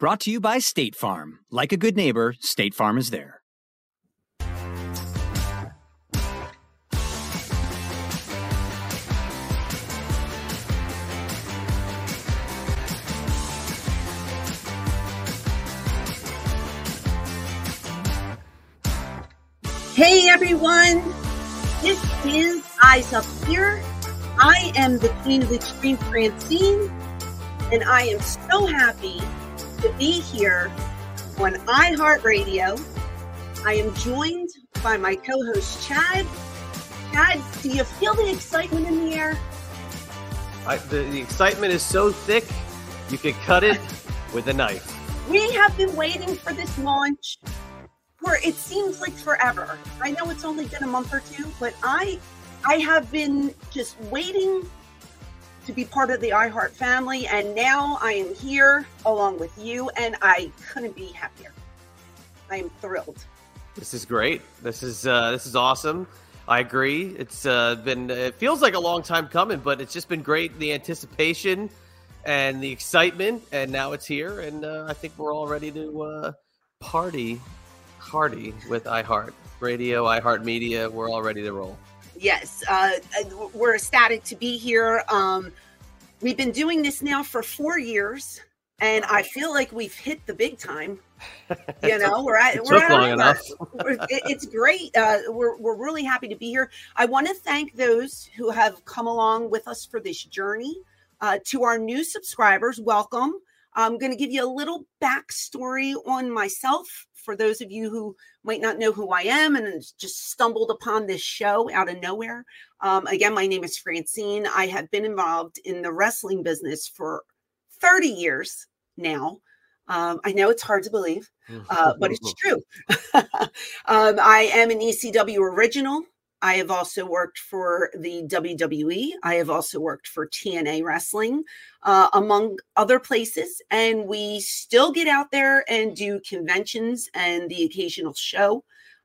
Brought to you by State Farm. Like a good neighbor, State Farm is there. Hey everyone, this is Eyes Up Here. I am the Queen of the Extreme Francine, and I am so happy to be here on iHeartRadio. I am joined by my co host, Chad. Chad, do you feel the excitement in the air? I, the, the excitement is so thick, you could cut it with a knife. We have been waiting for this launch for it seems like forever. I know it's only been a month or two, but I I have been just waiting to be part of the iHeart family. And now I am here along with you, and I couldn't be happier. I am thrilled. This is great. This is uh, this is awesome. I agree. It's uh, been it feels like a long time coming, but it's just been great. The anticipation and the excitement, and now it's here, and uh, I think we're all ready to uh, party hardy with iHeart Radio, iHeart Media. We're all ready to roll. Yes, uh, we're ecstatic to be here. Um, we've been doing this now for four years, and I feel like we've hit the big time. You know, we're at we're at long enough. it's great. Uh, we're we're really happy to be here. I want to thank those who have come along with us for this journey. Uh, to our new subscribers, welcome. I'm going to give you a little backstory on myself for those of you who might not know who I am and just stumbled upon this show out of nowhere. Um, again, my name is Francine. I have been involved in the wrestling business for 30 years now. Um, I know it's hard to believe, uh, but it's true. um, I am an ECW original. I have also worked for the WWE. I have also worked for TNA Wrestling, uh, among other places. And we still get out there and do conventions and the occasional show.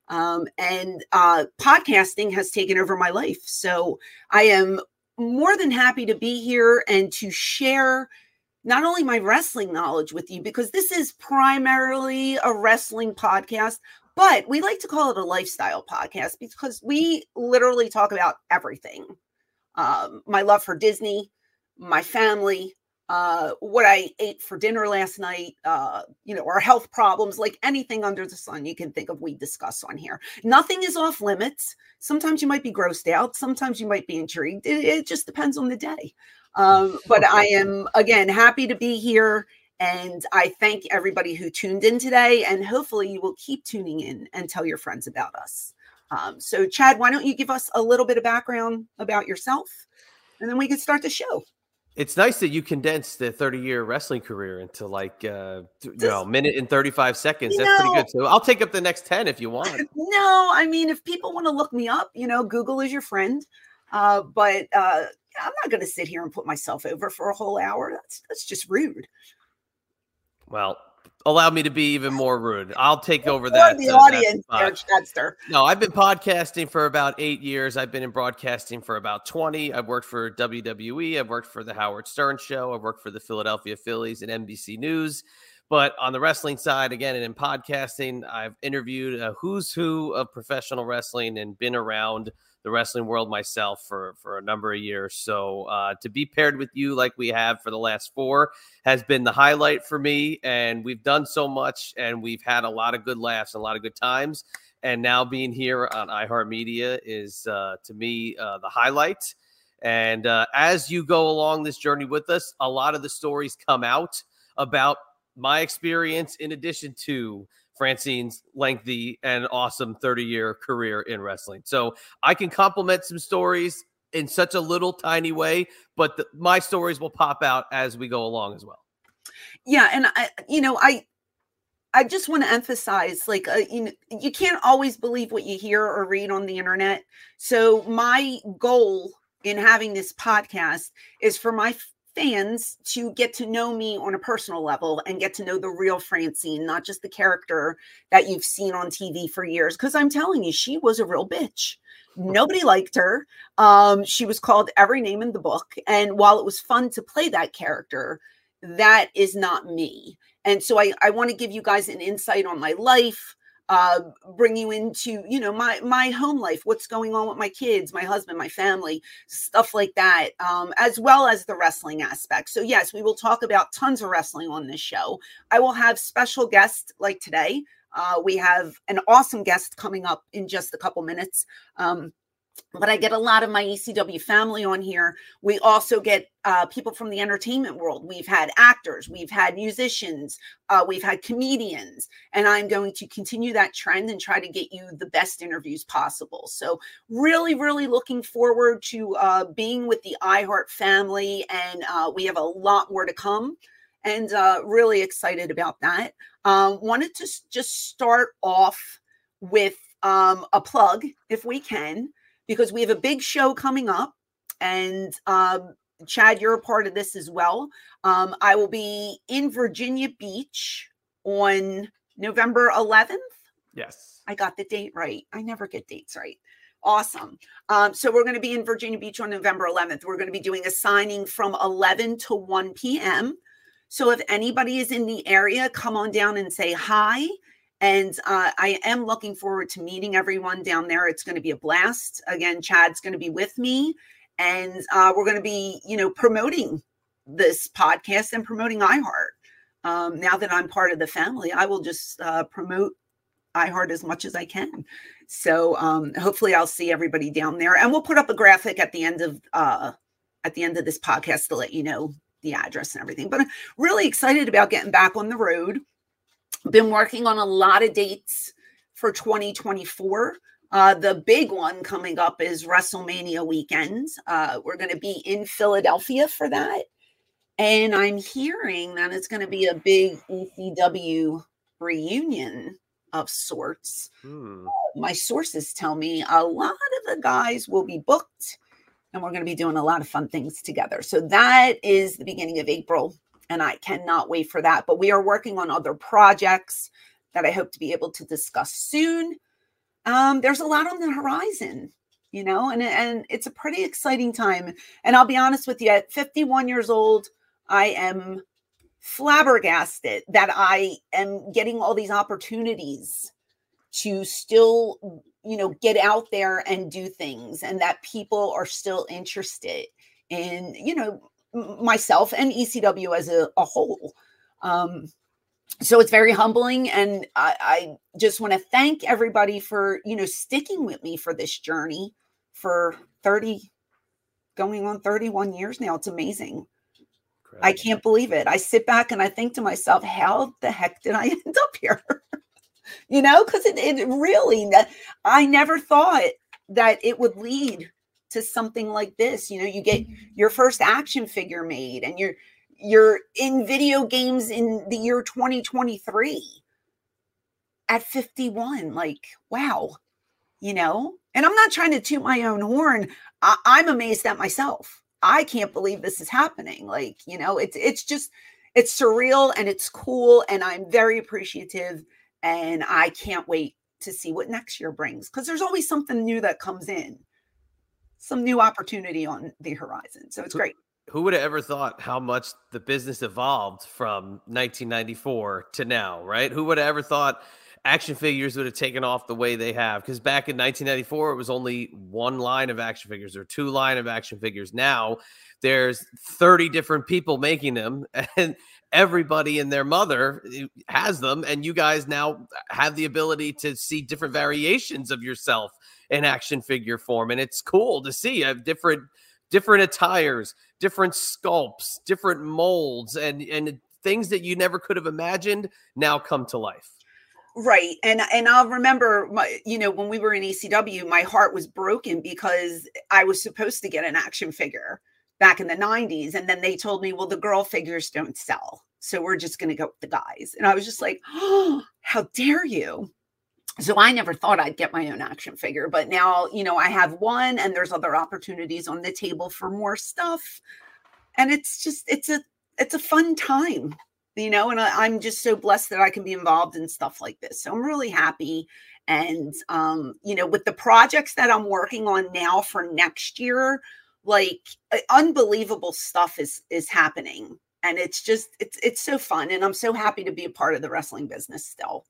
Um, and uh, podcasting has taken over my life. So I am more than happy to be here and to share not only my wrestling knowledge with you, because this is primarily a wrestling podcast, but we like to call it a lifestyle podcast because we literally talk about everything um, my love for Disney, my family, uh, what I ate for dinner last night, uh, you know, our health problems, like anything under the sun you can think of, we discuss on here. Nothing is off limits. Sometimes you might be grossed out, sometimes you might be intrigued. It, it just depends on the day. Um, but I am, again, happy to be here and I thank everybody who tuned in today. And hopefully, you will keep tuning in and tell your friends about us. Um, so, Chad, why don't you give us a little bit of background about yourself? And then we can start the show. It's nice that you condensed the 30 year wrestling career into like, uh, you know, minute and 35 seconds. That's know, pretty good. So I'll take up the next 10 if you want. No, I mean, if people want to look me up, you know, Google is your friend. Uh, but uh, I'm not going to sit here and put myself over for a whole hour. That's, that's just rude. Well, allow me to be even more rude. I'll take over that. the uh, audience, there, Chadster. No, I've been podcasting for about eight years. I've been in broadcasting for about 20. I've worked for WWE. I've worked for the Howard Stern Show. I've worked for the Philadelphia Phillies and NBC News. But on the wrestling side, again, and in podcasting, I've interviewed a who's who of professional wrestling and been around – the wrestling world myself for for a number of years. So uh, to be paired with you like we have for the last four has been the highlight for me. And we've done so much, and we've had a lot of good laughs and a lot of good times. And now being here on iHeartMedia is uh, to me uh, the highlight. And uh, as you go along this journey with us, a lot of the stories come out about my experience in addition to Francine's lengthy and awesome 30 year career in wrestling. So I can compliment some stories in such a little tiny way, but the, my stories will pop out as we go along as well. Yeah. And I, you know, I, I just want to emphasize like uh, you know you can't always believe what you hear or read on the internet. So my goal in having this podcast is for my fans to get to know me on a personal level and get to know the real Francine, not just the character that you've seen on TV for years. Because I'm telling you, she was a real bitch. Nobody liked her. Um, she was called every name in the book. And while it was fun to play that character, that is not me. And so I, I want to give you guys an insight on my life, uh, bring you into you know my my home life what's going on with my kids my husband my family stuff like that um, as well as the wrestling aspect. So yes we will talk about tons of wrestling on this show. I will have special guests like today. Uh, we have an awesome guest coming up in just a couple minutes. Um, but I get a lot of my ECW family on here. We also get uh, people from the entertainment world. We've had actors, we've had musicians, uh, we've had comedians, and I'm going to continue that trend and try to get you the best interviews possible. So, really, really looking forward to uh, being with the iHeart family, and uh, we have a lot more to come. And uh, really excited about that. Um, wanted to just start off with um, a plug, if we can because we have a big show coming up. And um, Chad, you're a part of this as well. Um, I will be in Virginia Beach on November 11th. Yes. I got the date right. I never get dates right. Awesome. Um, so we're going to be in Virginia Beach on November 11th. We're going to be doing a signing from 11 to 1 p.m. So if anybody is in the area, come on down and say hi. And uh, I am looking forward to meeting everyone down there. It's going to be a blast. Again, Chad's going to be with me, and uh, we're going to be, you know, promoting this podcast and promoting iHeart. Um, now that I'm part of the family, I will just uh, promote iHeart as much as I can. So um, hopefully, I'll see everybody down there, and we'll put up a graphic at the end of uh, at the end of this podcast to let you know the address and everything. But I'm really excited about getting back on the road been working on a lot of dates for 2024. Uh, the big one coming up is WrestleMania weekend. Uh, we're going to be in Philadelphia for that. And I'm hearing that it's going to be a big ECW reunion of sorts. Hmm. Uh, my sources tell me a lot of the guys will be booked and we're going to be doing a lot of fun things together. So that is the beginning of April and I cannot wait for that. But we are working on other projects that I hope to be able to discuss soon. Um, there's a lot on the horizon, you know, and and it's a pretty exciting time. And I'll be honest with you, at 51 years old, I am flabbergasted that I am getting all these opportunities to still, you know, get out there and do things, and that people are still interested in, you know, myself and ECW as a, a whole. Um, so it's very humbling, and I, I just want to thank everybody for you know sticking with me for this journey for thirty, going on thirty-one years now. It's amazing. Incredible. I can't believe it. I sit back and I think to myself, how the heck did I end up here? you know, because it, it really, I never thought that it would lead to something like this you know you get mm-hmm. your first action figure made and you're you're in video games in the year 2023 at 51 like wow you know? And i'm not trying to toot my own horn. I, am amazed at myself. I can't believe this is happening like you know it's it's just it's surreal and it's cool and I'm very appreciative and I can't wait to see what next year brings because there's always something new that comes in. Some new opportunity on the horizon. So it's great. Who would have ever thought how much the business evolved from 1994 to now, right? Who would have ever thought action figures would have taken off the way they have? Because back in 1994, it was only one line of action figures or two line of action figures. Now there's 30 different people making them, and everybody and their mother eh, has them. And you guys now have the ability to see different variations of yourself in action figure form. And it's cool to see. have different different attires, different sculpts, different molds, and and things that you never could have imagined now come to life. Right. And and I'll remember my, you know, when we were in ECW, my heart was broken because I was supposed to get an action figure back in the 90s. And then they told me, well, the girl figures don't sell. So we're just going to go with the guys. And I was just like, oh, how dare you? So I never thought I'd get my own action figure, but now, you know, I have one and there's other opportunities on the table for more stuff. And it's just, it's a, it's a fun time, you know, and I, I'm just so blessed that I can be involved in stuff like this. So I'm really happy. And, um, you know, with the projects that I'm working on now for next year, like uh, unbelievable stuff is is happening and it's just it's it's so fun and i'm so happy to be a part of the wrestling business still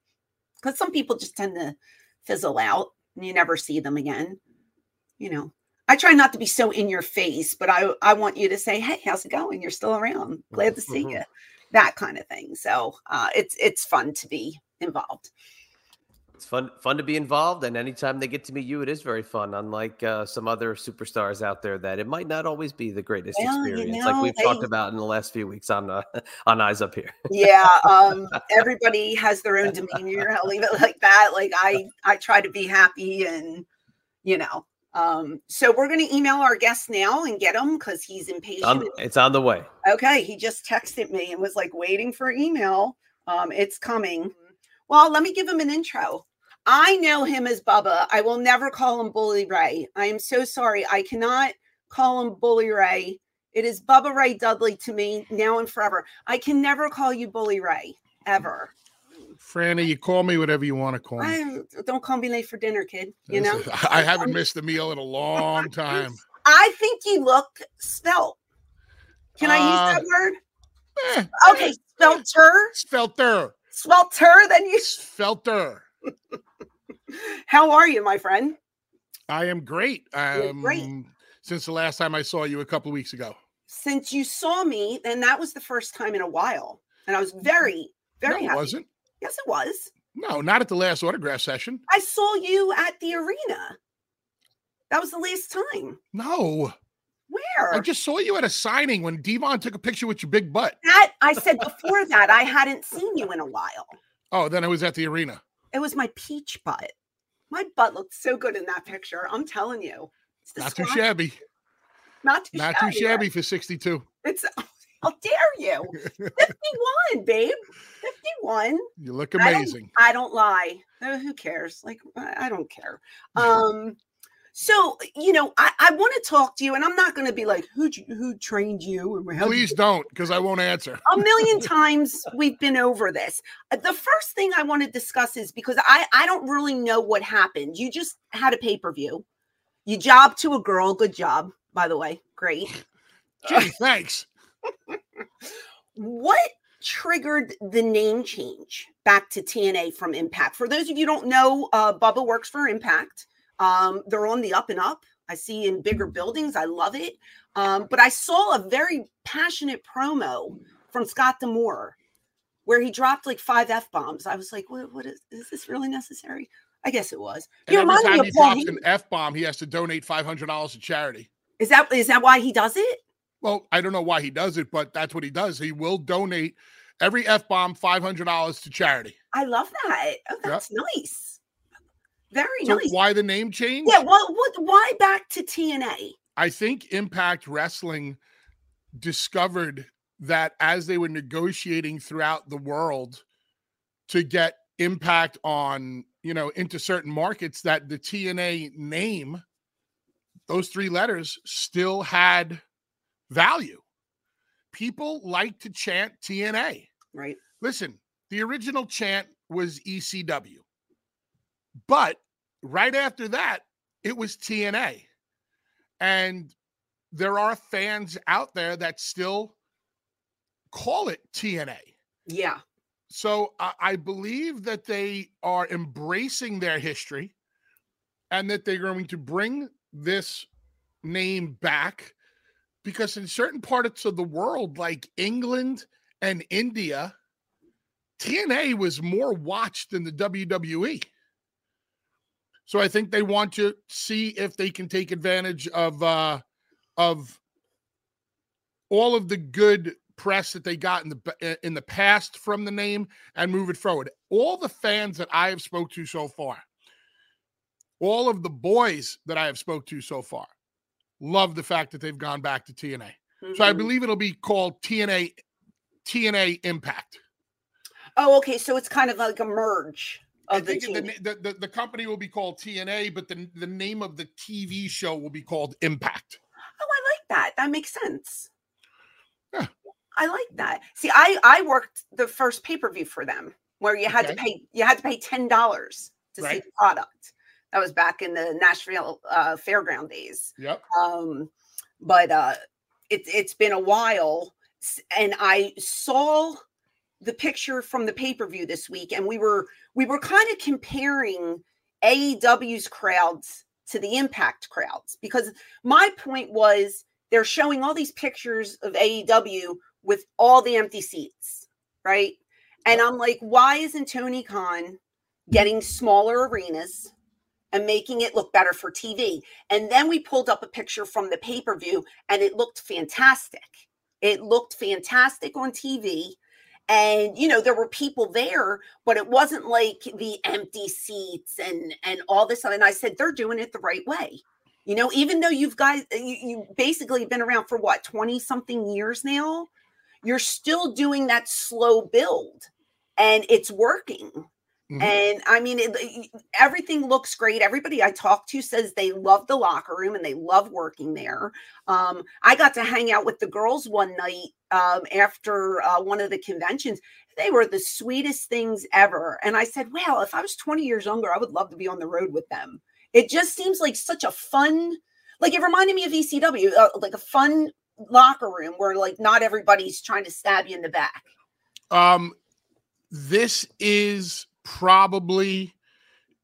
because some people just tend to fizzle out and you never see them again you know? I try not to be so in your face but i i want you to say hey how's it going? You're still around. Glad to see mm-hmm. you that kind of thing. So uh, it's it's fun to be involved it's fun fun to be involved and anytime they get to meet you it is very fun unlike uh, some other superstars out there that it might not always be the greatest well, experience you know, like we've they, talked about in the last few weeks on uh, on eyes up here yeah um, everybody has their own demeanor i'll leave it like that like i i try to be happy and you know um, so we're going to email our guest now and get him because he's impatient. Um, it's on the way. Okay, he just texted me and was like waiting for email. Um, it's coming. Well, let me give him an intro. I know him as Bubba. I will never call him Bully Ray. I am so sorry. I cannot call him Bully Ray. It is Bubba Ray Dudley to me now and forever. I can never call you Bully Ray ever. Franny, you call me whatever you want to call me. I, don't call me late for dinner, kid. You know, I haven't missed a meal in a long time. I think you look spelt. Can uh, I use uh, that word? Eh, okay, spelter. Spelter. Spelter. Then you spelter. How are you, my friend? I am great. Um, great. Since the last time I saw you a couple of weeks ago. Since you saw me, then that was the first time in a while, and I was very, very. No, happy. wasn't. Yes, it was. No, not at the last autograph session. I saw you at the arena. That was the last time. No. Where? I just saw you at a signing when D-Von took a picture with your big butt. That I said before that I hadn't seen you in a while. Oh, then I was at the arena. It was my peach butt. My butt looked so good in that picture. I'm telling you. Not too shabby. Not too Not shabby. too shabby for 62. It's how dare you? 51, babe. 51. You look amazing. I don't, I don't lie. Uh, who cares? Like I don't care. Um so, you know, I, I want to talk to you, and I'm not going to be like, who who trained you? Please you? don't, because I won't answer. A million times we've been over this. Uh, the first thing I want to discuss is because I I don't really know what happened. You just had a pay per view. You job to a girl. Good job, by the way. Great. Gee, thanks. what triggered the name change back to TNA from Impact? For those of you don't know, uh, Bubba works for Impact. Um, they're on the up and up. I see in bigger buildings. I love it. Um, but I saw a very passionate promo from Scott D'Amore where he dropped like five f bombs. I was like, what, what is, is this really necessary? I guess it was. And every time he drops an f bomb, he has to donate five hundred dollars to charity. Is that is that why he does it? Well, I don't know why he does it, but that's what he does. He will donate every f bomb five hundred dollars to charity. I love that. Oh, that's yep. nice. Very so nice. Why the name change? Yeah. Well, what? Why back to TNA? I think Impact Wrestling discovered that as they were negotiating throughout the world to get impact on you know into certain markets that the TNA name those three letters still had value people like to chant TNA. Right. Listen, the original chant was ECW. But right after that, it was TNA. And there are fans out there that still call it TNA. Yeah. So I, I believe that they are embracing their history and that they're going to bring this name back because in certain parts of the world, like England and India, TNA was more watched than the WWE. So I think they want to see if they can take advantage of uh of all of the good press that they got in the in the past from the name and move it forward. All the fans that I have spoke to so far, all of the boys that I have spoke to so far, love the fact that they've gone back to TNA. Mm-hmm. So I mm-hmm. believe it'll be called TNA TNA Impact. Oh, okay. So it's kind of like a merge. I think the, the, the, the, company will be called TNA, but the, the name of the TV show will be called Impact. Oh, I like that. That makes sense. Yeah. I like that. See, I I worked the first pay per view for them where you had okay. to pay you had to pay ten dollars to right. see the product. That was back in the Nashville uh, fairground days. Yep. Um, but uh, it's it's been a while, and I saw the picture from the pay per view this week, and we were we were kind of comparing AEW's crowds to the Impact crowds because my point was they're showing all these pictures of AEW with all the empty seats, right? And I'm like, why isn't Tony Khan getting smaller arenas and making it look better for TV? And then we pulled up a picture from the pay per view and it looked fantastic. It looked fantastic on TV and you know there were people there but it wasn't like the empty seats and and all this and i said they're doing it the right way. You know even though you've guys uh, you, you basically been around for what 20 something years now you're still doing that slow build and it's working Mm-hmm. And I mean, it, everything looks great. Everybody I talk to says they love the locker room and they love working there. Um, I got to hang out with the girls one night um, after uh, one of the conventions. They were the sweetest things ever. And I said, well, if I was 20 years younger, I would love to be on the road with them. It just seems like such a fun, like it reminded me of ECW, uh, like a fun locker room where like not everybody's trying to stab you in the back. Um, this is probably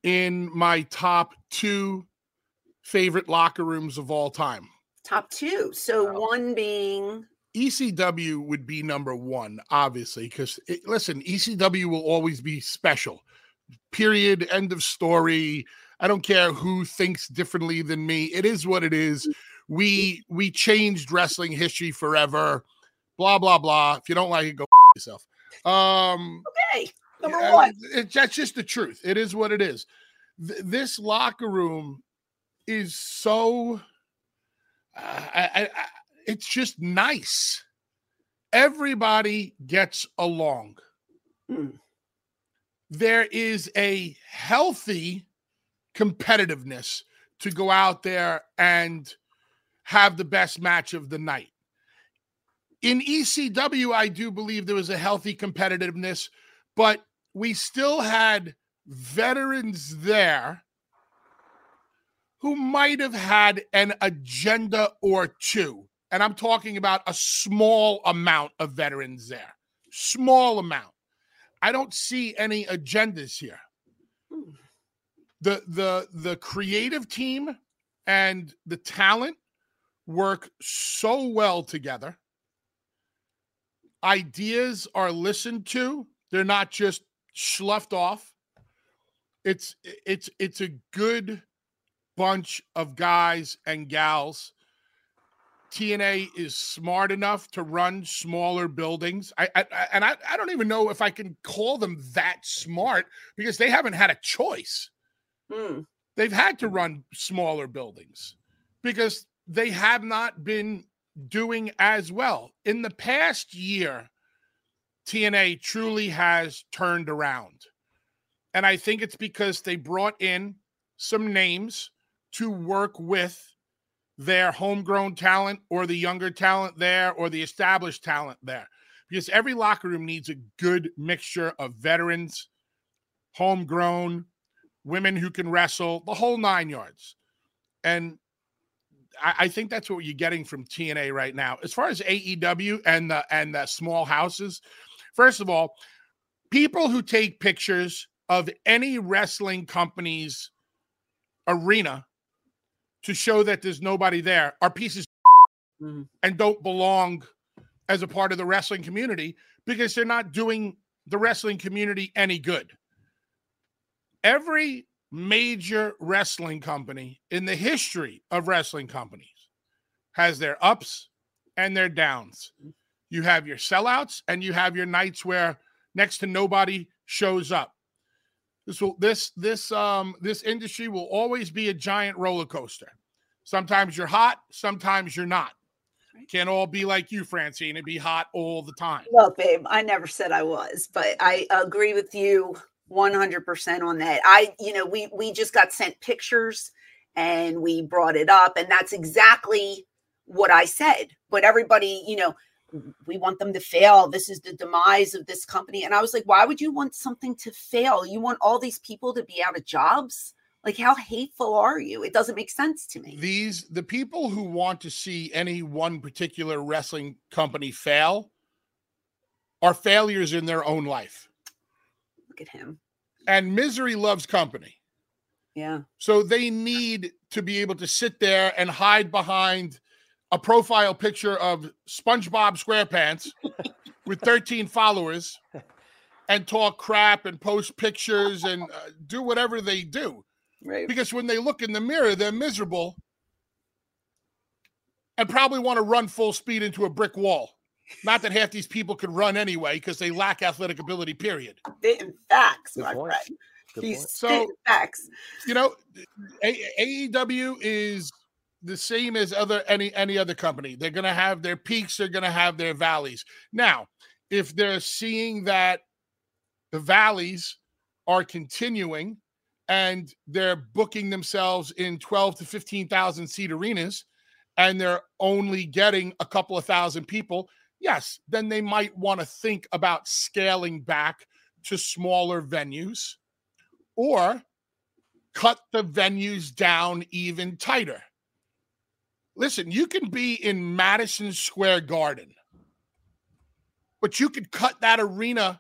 in my top two favorite locker rooms of all time. Top two. So wow. one being ECW would be number one, obviously, because listen, ECW will always be special. Period. End of story. I don't care who thinks differently than me. It is what it is. We we changed wrestling history forever. Blah blah blah. If you don't like it, go yourself. Um Okay. Number yeah, one. It, that's just the truth. It is what it is. Th- this locker room is so. Uh, I, I, I, it's just nice. Everybody gets along. Mm. There is a healthy competitiveness to go out there and have the best match of the night. In ECW, I do believe there was a healthy competitiveness, but we still had veterans there who might have had an agenda or two. And I'm talking about a small amount of veterans there. Small amount. I don't see any agendas here. The the the creative team and the talent work so well together. Ideas are listened to. They're not just sloughed off. It's it's it's a good bunch of guys and gals. TNA is smart enough to run smaller buildings. I, I and I, I don't even know if I can call them that smart because they haven't had a choice. Mm. They've had to run smaller buildings because they have not been doing as well. In the past year, TNA truly has turned around. And I think it's because they brought in some names to work with their homegrown talent or the younger talent there or the established talent there. Because every locker room needs a good mixture of veterans, homegrown, women who can wrestle, the whole nine yards. And I, think that's what you're getting from TNA right now. As far as AEW and the and the small houses, first of all, people who take pictures of any wrestling company's arena to show that there's nobody there are pieces mm. and don't belong as a part of the wrestling community because they're not doing the wrestling community any good. Every major wrestling company in the history of wrestling companies has their ups and their downs. You have your sellouts and you have your nights where next to nobody shows up. This will this this um this industry will always be a giant roller coaster. Sometimes you're hot, sometimes you're not. Can't all be like you, Francine, and be hot all the time. Well, babe, I never said I was, but I agree with you 100% on that. I, you know, we we just got sent pictures and we brought it up and that's exactly what I said. But everybody, you know, we want them to fail. This is the demise of this company. And I was like, why would you want something to fail? You want all these people to be out of jobs? Like, how hateful are you? It doesn't make sense to me. These, the people who want to see any one particular wrestling company fail are failures in their own life. Look at him. And misery loves company. Yeah. So they need to be able to sit there and hide behind a profile picture of SpongeBob SquarePants with 13 followers and talk crap and post pictures and uh, do whatever they do. Right. Because when they look in the mirror, they're miserable and probably want to run full speed into a brick wall. Not that half these people could run anyway because they lack athletic ability, period. In facts, my friend. He's so facts. You know, AEW is the same as other any any other company. They're going to have their peaks, they're going to have their valleys. Now, if they're seeing that the valleys are continuing and they're booking themselves in 12 to 15,000 seat arenas and they're only getting a couple of thousand people, yes, then they might want to think about scaling back to smaller venues or cut the venues down even tighter. Listen, you can be in Madison Square Garden, but you could cut that arena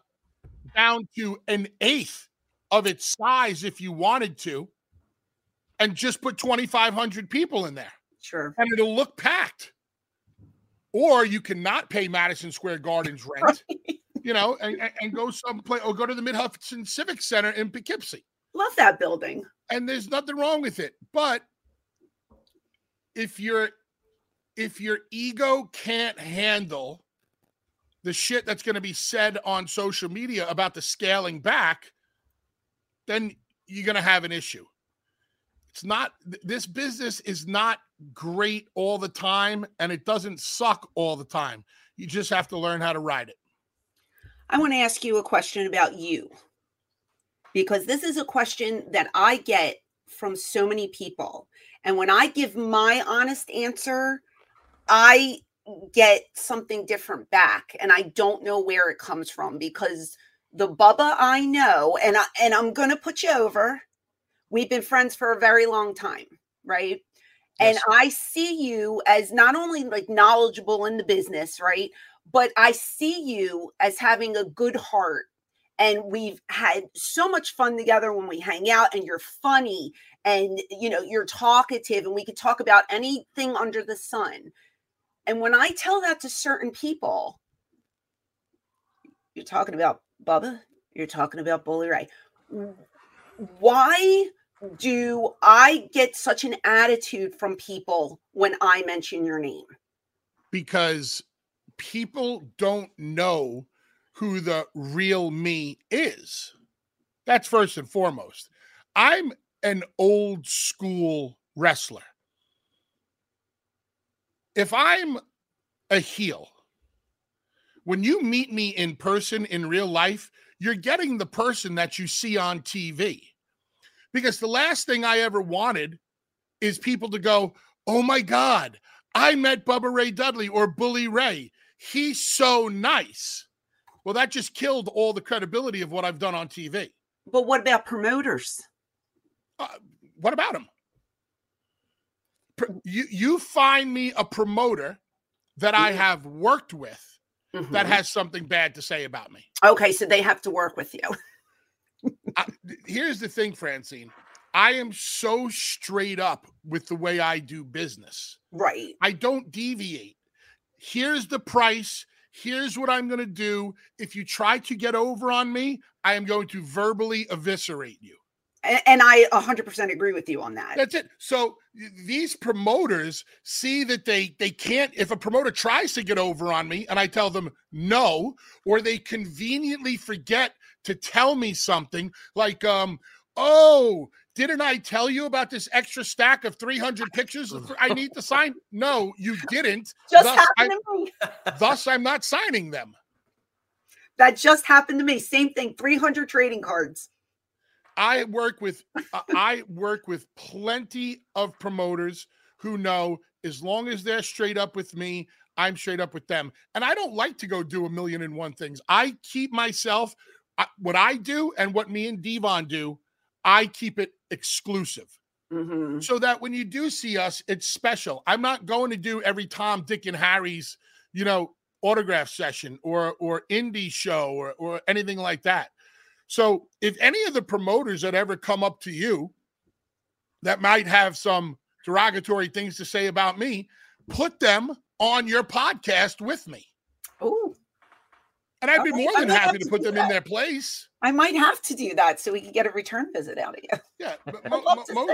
down to an eighth of its size if you wanted to and just put 2,500 people in there. Sure. And it'll look packed. Or you cannot pay Madison Square Garden's rent, right. you know, and, and go someplace or go to the Mid Hudson Civic Center in Poughkeepsie. Love that building. And there's nothing wrong with it. But if your if your ego can't handle the shit that's going to be said on social media about the scaling back, then you're going to have an issue. It's not this business is not great all the time and it doesn't suck all the time. You just have to learn how to ride it. I want to ask you a question about you because this is a question that I get from so many people. And when I give my honest answer, I get something different back and I don't know where it comes from because the Bubba I know and I and I'm going to put you over. We've been friends for a very long time, right? Yes. And I see you as not only like knowledgeable in the business, right? But I see you as having a good heart and we've had so much fun together when we hang out and you're funny and you know you're talkative and we could talk about anything under the sun and when I tell that to certain people, you're talking about Bubba, you're talking about Bully Ray. Why do I get such an attitude from people when I mention your name? Because people don't know who the real me is. That's first and foremost. I'm an old school wrestler if I'm a heel, when you meet me in person in real life, you're getting the person that you see on TV. Because the last thing I ever wanted is people to go, oh my God, I met Bubba Ray Dudley or Bully Ray. He's so nice. Well, that just killed all the credibility of what I've done on TV. But what about promoters? Uh, what about them? You you find me a promoter that I have worked with mm-hmm. that has something bad to say about me. Okay, so they have to work with you. I, here's the thing, Francine. I am so straight up with the way I do business. Right. I don't deviate. Here's the price. Here's what I'm going to do. If you try to get over on me, I am going to verbally eviscerate you. And I 100% agree with you on that. That's it. So these promoters see that they they can't if a promoter tries to get over on me and I tell them no or they conveniently forget to tell me something like um oh didn't I tell you about this extra stack of 300 pictures I need to sign? No, you didn't. Just thus, happened I, to me. thus, I'm not signing them. That just happened to me. Same thing. 300 trading cards. I work with uh, I work with plenty of promoters who know as long as they're straight up with me, I'm straight up with them. And I don't like to go do a million and one things. I keep myself uh, what I do and what me and D-Von do I keep it exclusive. Mm-hmm. So that when you do see us, it's special. I'm not going to do every Tom, Dick, and Harry's, you know, autograph session or or indie show or or anything like that. So if any of the promoters that ever come up to you that might have some derogatory things to say about me, put them on your podcast with me. And I'd be more than happy to put them that. in their place. I might have to do that so we can get a return visit out of you. Yeah, but mo- mo- most,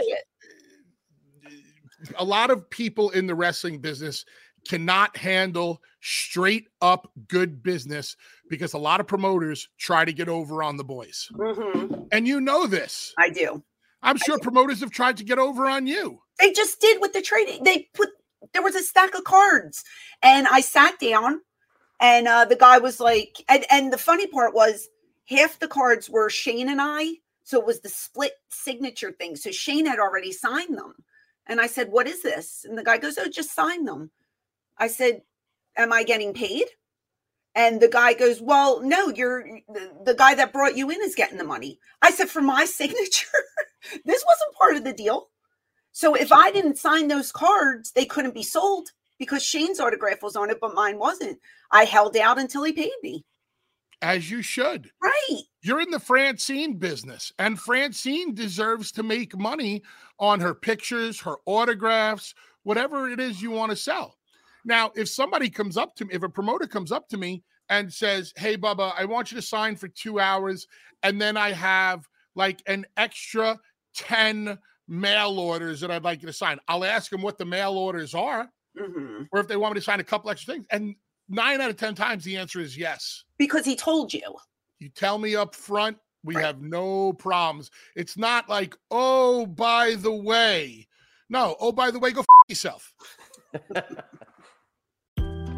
a lot of people in the wrestling business cannot handle straight up good business because a lot of promoters try to get over on the boys. Mm-hmm. And you know this. I do. I'm sure promoters have tried to get over on you. They just did with the trading. They put there was a stack of cards, and I sat down, and uh, the guy was like, and and the funny part was half the cards were Shane and I. So it was the split signature thing. So Shane had already signed them. And I said, What is this? And the guy goes, Oh, just sign them. I said, Am I getting paid? And the guy goes, Well, no, you're the, the guy that brought you in is getting the money. I said, For my signature, this wasn't part of the deal. So if I didn't sign those cards, they couldn't be sold because Shane's autograph was on it, but mine wasn't. I held out until he paid me as you should. Right. You're in the Francine business, and Francine deserves to make money on her pictures, her autographs, whatever it is you want to sell. Now, if somebody comes up to me, if a promoter comes up to me and says, Hey, Bubba, I want you to sign for two hours, and then I have like an extra 10 mail orders that I'd like you to sign, I'll ask them what the mail orders are. Mm-hmm. Or if they want me to sign a couple extra things. And nine out of 10 times the answer is yes. Because he told you. You tell me up front, we right. have no problems. It's not like, oh, by the way. No, oh, by the way, go f- yourself.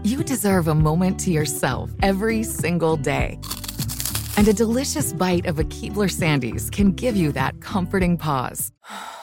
you deserve a moment to yourself every single day. And a delicious bite of a Keebler Sandies can give you that comforting pause.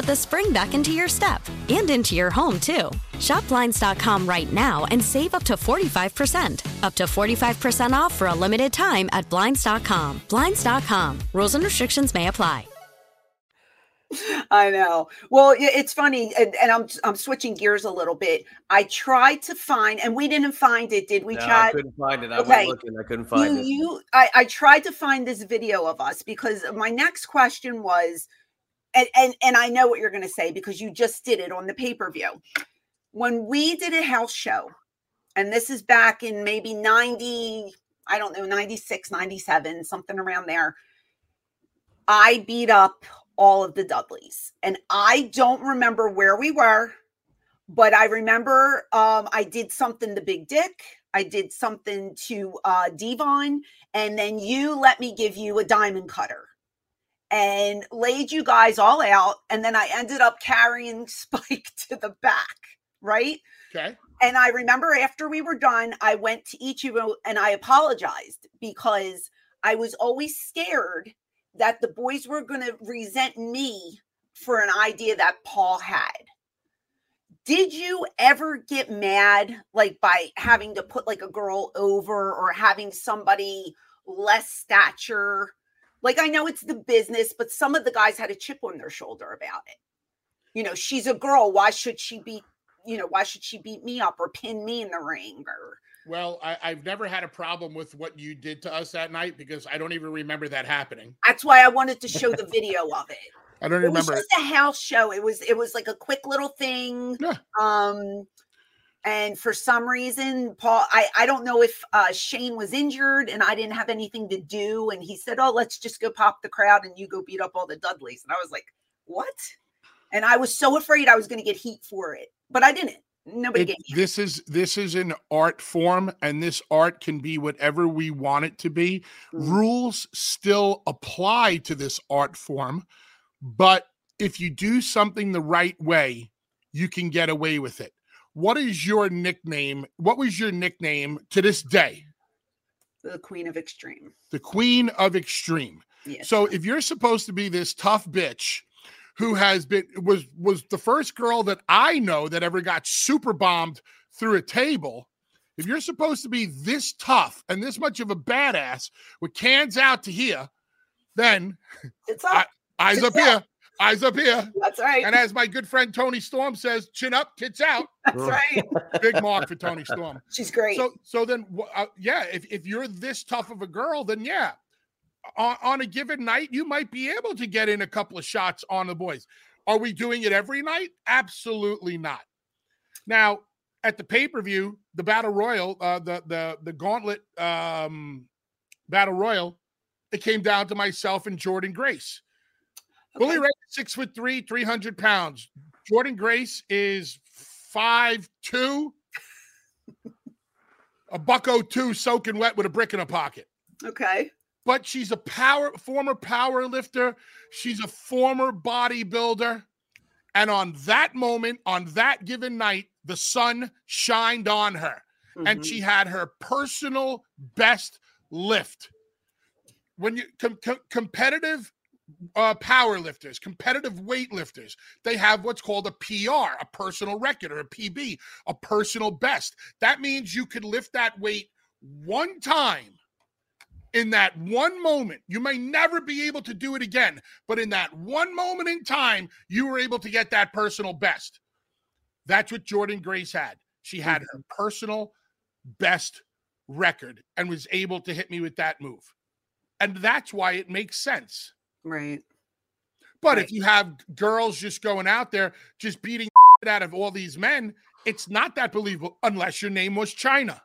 the spring back into your step and into your home, too. Shop Blinds.com right now and save up to 45%. Up to 45% off for a limited time at Blinds.com. Blinds.com. Rules and restrictions may apply. I know. Well, it's funny, and, and, I'm I'm switching gears a little bit. I tried to find, and we didn't find it, did we, no, Chad? I couldn't find it. I okay. was looking, I couldn't find you, it. You, I, I tried to find this video of us because my next question was, and and and I know what you're going to say because you just did it on the pay per view. When we did a house show, and this is back in maybe 90, I don't know, 96, 97, something around there. I beat up all of the Dudleys. And I don't remember where we were, but I remember um, I did something to Big Dick. I did something to uh, D-Von, and then you let me give you a diamond cutter and laid you guys all out. And then I ended up carrying Spike to the back, right? Okay. And I remember after we were done, I went to each of you and I apologized because I was always scared that the boys were going to resent me for an idea that Paul had. Did you ever get mad like by having to put like a girl over or having somebody less stature? Like I know it's the business, but some of the guys had a chip on their shoulder about it. You know, she's a girl. Why should she be, you know, why should she beat me up or pin me in the ring or well, I, have never had a problem with what you did to us that night because I don't even remember that happening. That's why I wanted to show the video of it. I don't it remember. It was just a house show. It was it was like a quick little thing. Yeah. Um, and for some reason, Paul, I I don't know if uh, Shane was injured and I didn't have anything to do, and he said, "Oh, let's just go pop the crowd and you go beat up all the Dudleys." And I was like, "What?" And I was so afraid I was going to get heat for it, but I didn't. Nobody it, This is this is an art form, and this art can be whatever we want it to be. Mm-hmm. Rules still apply to this art form, but if you do something the right way, you can get away with it. What is your nickname? What was your nickname to this day? The Queen of Extreme. The Queen of Extreme. Yes. So if you're supposed to be this tough bitch who has been was was the first girl that I know that ever got super bombed through a table. If you're supposed to be this tough and this much of a badass with cans out to here, then it's up. I, eyes it's up, up here. Eyes up here. That's right. And as my good friend Toni Storm says, chin up, tits out. That's right. Big mark for Toni Storm. She's great. So, so then, uh, yeah, if, if you're this tough of a girl, then yeah, on, on a given night, you might be able to get in a couple of shots on the boys. Are we doing it every night? Absolutely not. Now, at the pay per view, the battle royal, uh, the the the gauntlet um, battle royal, it came down to myself and Jordynne Grace. Okay. Bully Ray, six foot three, three hundred pounds. Jordynne Grace is five two, a bucko two, soaking wet with a brick in a pocket. Okay but she's a power former power lifter. She's a former bodybuilder. And on that moment, on that given night, the sun shined on her mm-hmm. and she had her personal best lift. When you com- com- competitive uh, power lifters, competitive weightlifters, they have what's called a PR, a personal record, or a PB, a personal best. That means you could lift that weight one time in that one moment, you may never be able to do it again, but in that one moment in time, you were able to get that personal best. That's what Jordynne Grace had. She had her mm-hmm. personal best record and was able to hit me with that move. And that's why it makes sense. Right. But right. if you have girls just going out there, just beating out of all these men, it's not that believable unless your name was Chyna.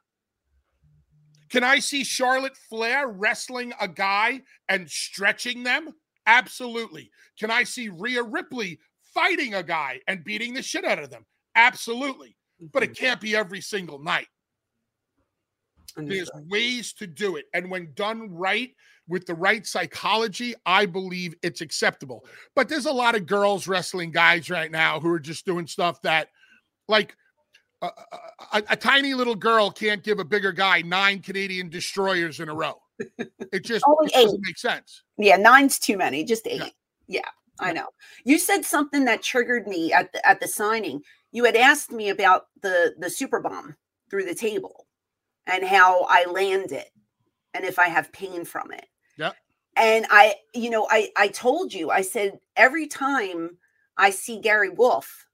Can I see Charlotte Flair wrestling a guy and stretching them? Absolutely. Can I see Rhea Ripley fighting a guy and beating the shit out of them. Absolutely. But Mm-hmm. it can't be every single night. There's ways to do it. And when done right with the right psychology, I believe it's acceptable. But there's a lot of girls wrestling guys right now who are just doing stuff that, like, a, a, a tiny little girl can't give a bigger guy nine Canadian destroyers in a row. It just, oh, it doesn't make sense. Yeah, nine's too many. Just eight. Yeah. Yeah. I know. You said something that triggered me at the, at the signing. You had asked me about the the super bomb through the table and how I land it and if I have pain from it. And I, you know, I I told you, I said every time I see Gary Wolfe,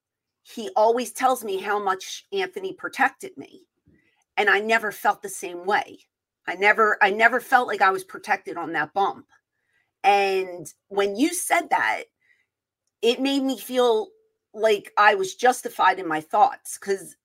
he always tells me how much Anthony protected me. And I never felt the same way. I never I never felt like I was protected on that bump. And when you said that, it made me feel like I was justified in my thoughts because,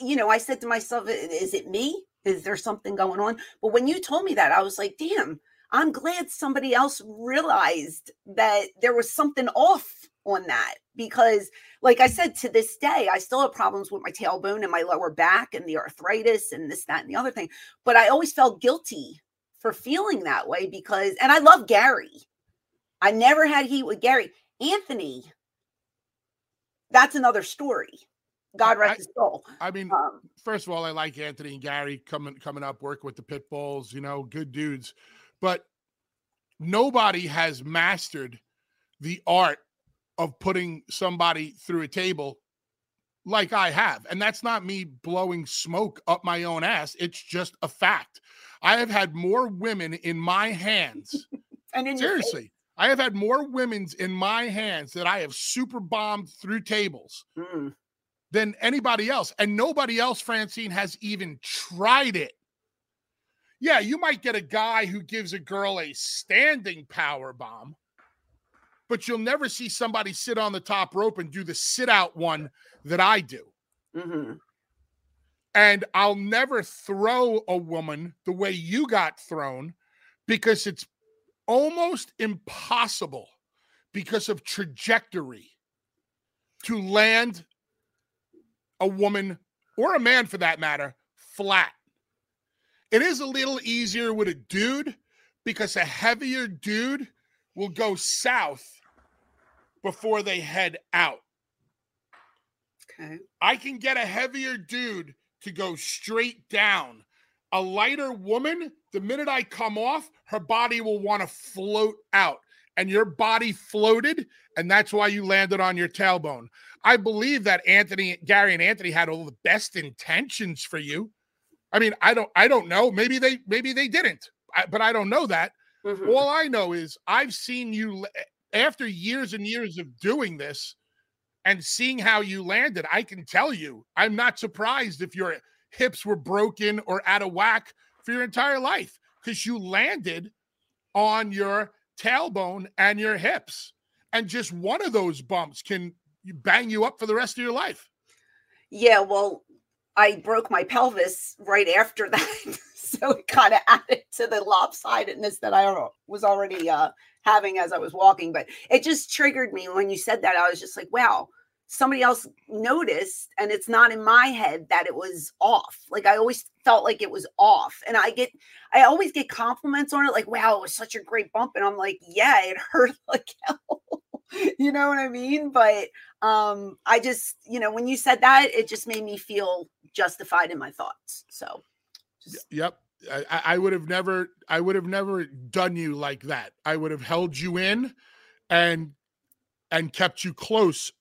you know, I said to myself, is it me? Is there something going on? But when you told me that, I was like, damn, I'm glad somebody else realized that there was something off on that because like i said to this day i still have problems with my tailbone and my lower back and the arthritis and this that and the other thing but i always felt guilty for feeling that way because and i love gary. I never had heat with gary. Anthony that's another story. God rest I- his soul. I mean, um, first of all, I like Anthony and Gary coming coming up, work with the pit bulls, you know, good dudes. But nobody has mastered the art of putting somebody through a table like I have. And that's not me blowing smoke up my own ass. It's just a fact. I have had more women in my hands. and in. Seriously. I have had more women's in my hands that I have super bombed through tables Mm, than anybody else. And nobody else, Francine, has even tried it. Yeah, you might get a guy who gives a girl a standing power bomb, but you'll never see somebody sit on the top rope and do the sit out one that I do. mhm. And I'll never throw a woman the way you got thrown because it's almost impossible because of trajectory to land a woman or a man for that matter flat. It is a little easier with a dude because a heavier dude will go south before they head out. okay I can get a heavier dude to go straight down. A lighter woman, the minute I come off, her body will want to float out. And your body floated, and that's why you landed on your tailbone. I believe that Anthony, Gary, and Anthony had all the best intentions for you. I mean, I don't, I don't know. Maybe they, maybe they didn't, I, but I don't know that. Mhm. All I know is I've seen you after years and years of doing this and seeing how you landed. I can tell you, I'm not surprised if your hips were broken or out of whack for your entire life because you landed on your tailbone and your hips. And just one of those bumps can bang you up for the rest of your life. Yeah, well, I broke my pelvis right after that. so it kind of added to the lopsidedness that I was already uh, having as I was walking. But it just triggered me when you said that. I was just like, wow, somebody else noticed. And it's not in my head that it was off. Like I always felt like it was off. And I get, I always get compliments on it, like, wow, it was such a great bump. And I'm like, yeah, it hurt like hell. you know what I mean? But um i just you know when you said that it just made me feel justified in my thoughts so just Yep. I, I- would have never, I would have never done you like that. I would have held you in and and kept you close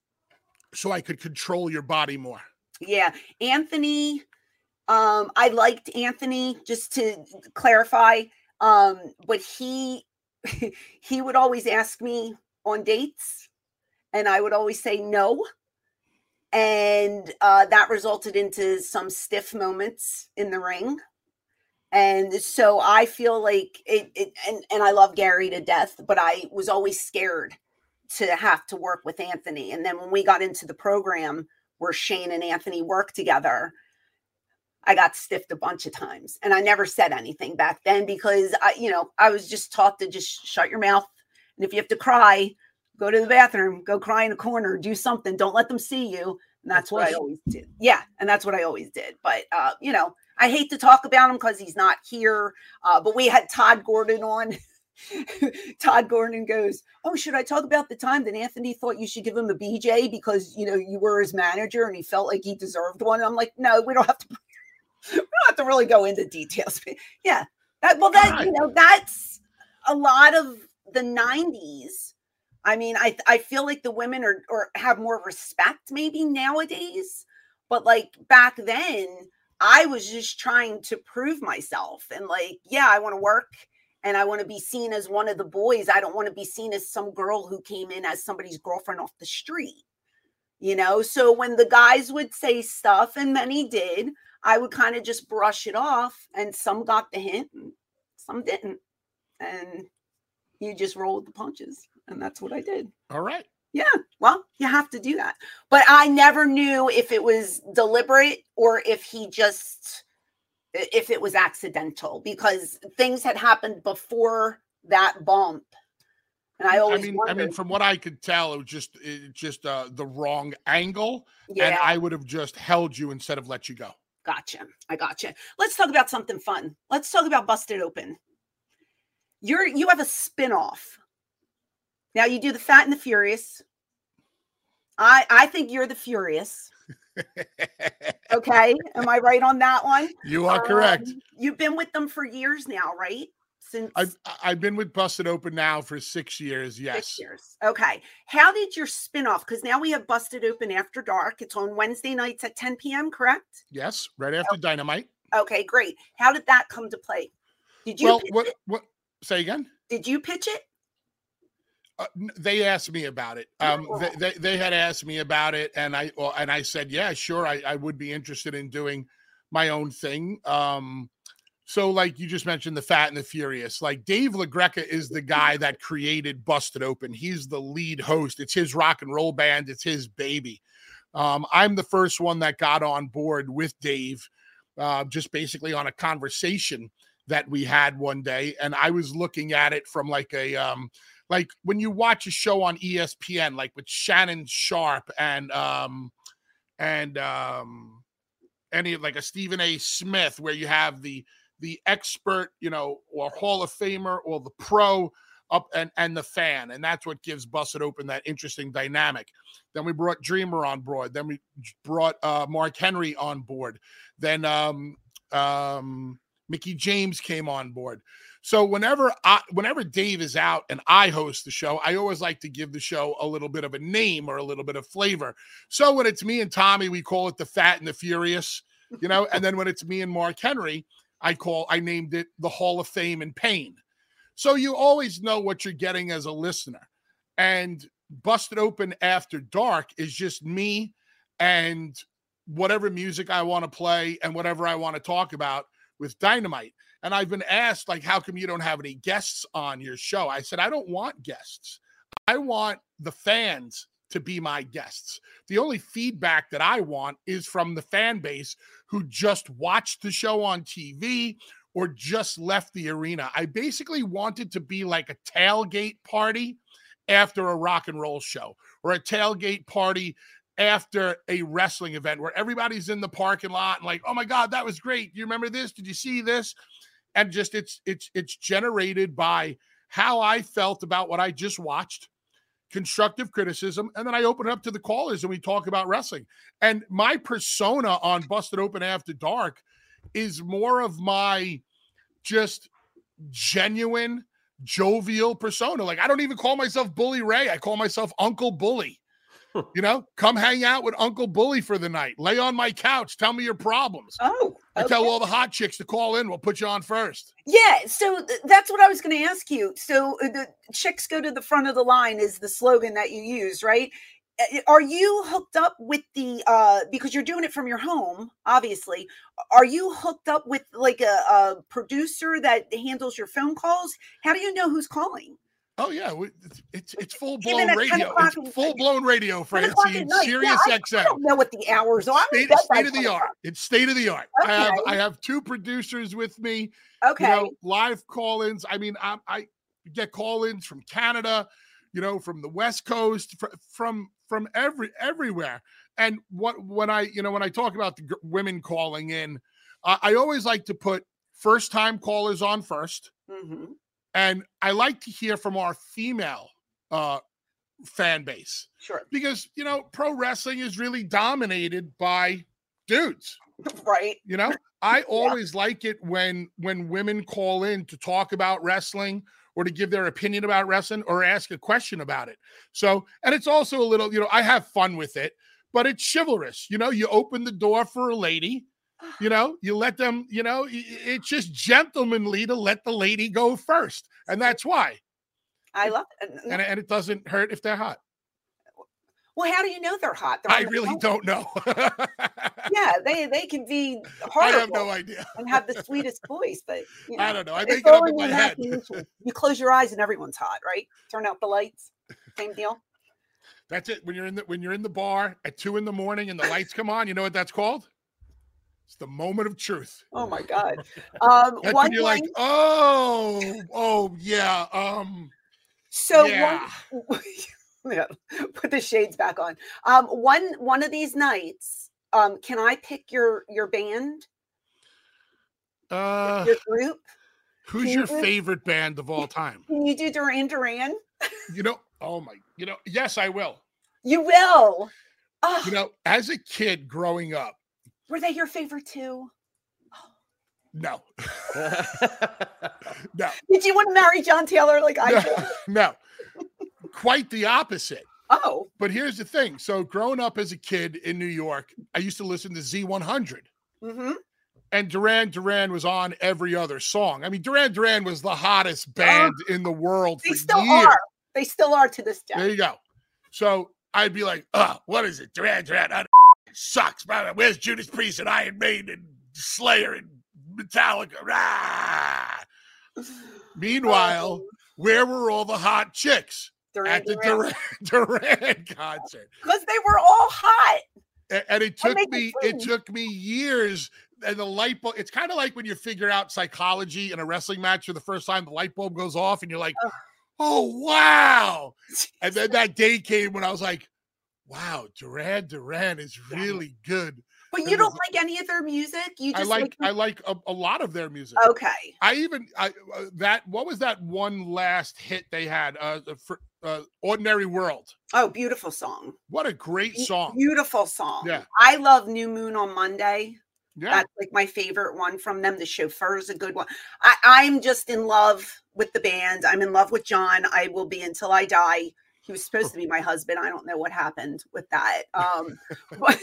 so I could control your body more. yeah anthony um i liked anthony just to clarify um but he he would always ask me on dates and i would always say no and uh that resulted into some stiff moments in the ring. And so i feel like it, it and, and i love gary to death but i was always scared to have to work with anthony. And then when we got into the program where shane and anthony worked together i got stiffed a bunch of times. And i never said anything back then because i you know i was just taught to just shut your mouth. And if you have to cry go to the bathroom, go cry in a corner, do something. Don't let them see you. And that's what I always did. Yeah, and that's what I always did. But uh, you know, I hate to talk about him because he's not here. Uh, but we had Todd Gordon on. Todd Gordon goes, "Oh, should I talk about the time that Anthony thought you should give him a BJ because you know you were his manager and he felt like he deserved one?" And I'm like, "No, we don't have to. We don't have to really go into details." But yeah, that, well, that you know, that's a lot of the '90s. I mean, I I feel like the women are or have more respect maybe nowadays, but like back then, I was just trying to prove myself and like, yeah, I want to work and I want to be seen as one of the boys. I don't want to be seen as some girl who came in as somebody's girlfriend off the street. You know, so when the guys would say stuff, and many did, I would kind of just brush it off, and some got the hint, and some didn't. And you just rolled the punches. And that's what I did. All right. Yeah. Well, you have to do that. But I never knew if it was deliberate or if he just if it was accidental because things had happened before that bump. And I always I mean, wondered. I mean, from what I could tell, it was just it, just uh, the wrong angle, and I would have just held you instead of let you go. Gotcha. I gotcha. Let's talk about something fun. Let's talk about Busted Open. You're you have a spin-off. Now you do the Fat and the Furious. I I think you're the Furious. Okay. Am I right on that one? You are correct. Um, you've been with them for years now, right? Since I've I've been with Busted Open now for six years. Yes. six years. Okay. How did your spin-off? Because now we have Busted Open After Dark. It's on Wednesday nights at 10 p.m., correct? Yes. Right after Dynamite. Okay, great. How did that come to play? Did you Well, what it? what? Say again. Did you pitch it? Uh, they asked me about it. Um, they, they they had asked me about it, and I well, and I said, yeah, sure, I, I would be interested in doing my own thing. Um, so like you just mentioned, the Fat and the Furious. Like Dave LaGreca is the guy that created Busted Open. He's the lead host. It's his rock and roll band. It's his baby. Um, I'm the first one that got on board with Dave, uh, just basically on a conversation that we had one day, and I was looking at it from like a um, like when you watch a show on ESPN, like with Shannon Sharpe and um and um any like a Stephen A. Smith, where you have the the expert, you know, or Hall of Famer or the pro up and and the fan, and that's what gives Busted Open that interesting dynamic. Then we brought Dreamer on board. Then we brought uh Mark Henry on board. Then um um Mickie James came on board. So whenever I whenever Dave is out and I host the show, I always like to give the show a little bit of a name or a little bit of flavor. So when it's me and Tommy, we call it the Fat and the Furious, you know, and then when it's me and Mark Henry, I call I named it the Hall of Fame and Pain. So you always know what you're getting as a listener. And Busted Open After Dark is just me and whatever music I want to play and whatever I want to talk about with Dynamite. And I've been asked, like, how come you don't have any guests on your show? I said, I don't want guests. I want the fans to be my guests. The only feedback that I want is from the fan base who just watched the show on TV or just left the arena. I basically wanted to be like a tailgate party after a rock and roll show or a tailgate party after a wrestling event where everybody's in the parking lot and like, oh my God, that was great. You remember this? Did you see this? And just it's it's it's generated by how I felt about what I just watched, constructive criticism, and then I open it up to the callers and we talk about wrestling. And my persona on Busted Open After Dark is more of my just genuine jovial persona. Like I don't even call myself Bully Ray. I call myself Uncle Bully. You know, come hang out with Uncle Bully for the night. Lay on my couch. Tell me your problems. Oh, I tell all the hot chicks to call in. We'll put you on first. Yeah, so th- that's what I was going to ask you. So uh, the chicks go to the front of the line is the slogan that you use, right? Are you hooked up with the uh because you're doing it from your home, obviously. Are you hooked up with like a, a producer that handles your phone calls? How do you know who's calling? Oh yeah, it's it's, full blown radio. It's full blown radio, 10 o'clock Francine. Sirius yeah, I, I don't know what the hours are. State, state of the art. It's state of the art. I have I have two producers with me. Okay. You know, live call-ins. I mean, I, I get call-ins from Canada, you know, from the West Coast, fr- from from every everywhere. And what when I you know when I talk about the g- women calling in, uh, I always like to put first time callers on 1st Mhm. And I like to hear from our female uh, fan base Sure. because you know pro wrestling is really dominated by dudes. Right. You know, I always like it when when women call in to talk about wrestling or to give their opinion about wrestling or ask a question about it. So, and it's also a little, you know, I have fun with it, but it's chivalrous. You know, you open the door for a lady, you know, you let them, you know, it's just gentlemanly to let the lady go first. And that's why. I love it. And, and it doesn't hurt if they're hot. well, how do you know they're hot? They're I really phone. don't know. Yeah, they they can be hard. I have no idea. and have the sweetest voice, but you know, I don't know. I it's make it up all in my head. You close your eyes and everyone's hot, right? Turn out the lights. Same deal. That's it. When you're in the when you're in the bar at two in the morning and the lights come on, you know what that's called? It's the moment of truth. Oh my god. Um, That's one you're like, oh, oh yeah, um, so yeah. one, yeah, put the shades back on. Um, one one of these nights, um, can I pick your your band, uh, your group? who's can your you favorite band of all time? Can you do Duran Duran? You know, oh my, you know, yes, I will. You will. Oh, You know, as a kid growing up, were they your favorite too? no, no, Did you want to marry John Taylor like I no, did? no, quite the opposite. Oh, But here's the thing. So growing up as a kid in New York, I used to listen to Z100. hmm and Duran Duran was on every other song. I mean, Duran Duran was the hottest band in the world they for still years. are. They still are to this day. There you go. So I'd be like, "Uh, what is it? Duran Duran sucks. blah. Where's Judas Priest and Iron Maiden and Slayer and Metallica?" Rah. Meanwhile, um, where were all the hot chicks Duran at the Duran. Duran, Duran concert? because they were all hot. A- and it took me it took me years and the light bulb it's kind of like when you figure out psychology in a wrestling match for the first time the light bulb goes off and you're like Ugh. oh wow and then that day came when i was like wow duran duran is really good But And you don't like any of their music. You i just like i like a, a lot of their music Okay. i even i uh, that what was that one last hit they had uh, for, uh ordinary world Oh, beautiful song. what a great song Beautiful song. Yeah. I love New Moon on Monday. yeah That's like my favorite one from them. The chauffeur is a good one. I, I'm just in love with the band. I'm in love with John. I will be until I die. He was supposed to be my husband. I don't know what happened with that. Um, but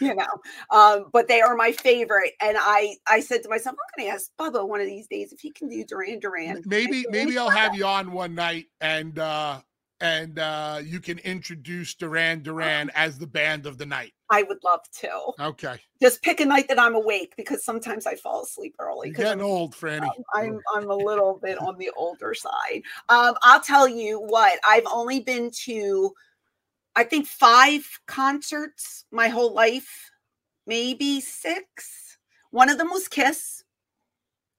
you know, um, but they are my favorite. And I, I said to myself, I'm going to ask Bubba one of these days if he can do Duran Duran. maybe maybe I'll have you on one night and uh and uh you can introduce Duran Duran as the band of the night. I would love to. Okay. Just pick a night that I'm awake because sometimes I fall asleep early. You're getting I'm old, Franny. I'm I'm a little bit on the older side. Um, I'll tell you what, I've only been to I think five concerts my whole life, maybe six. One of them was Kiss,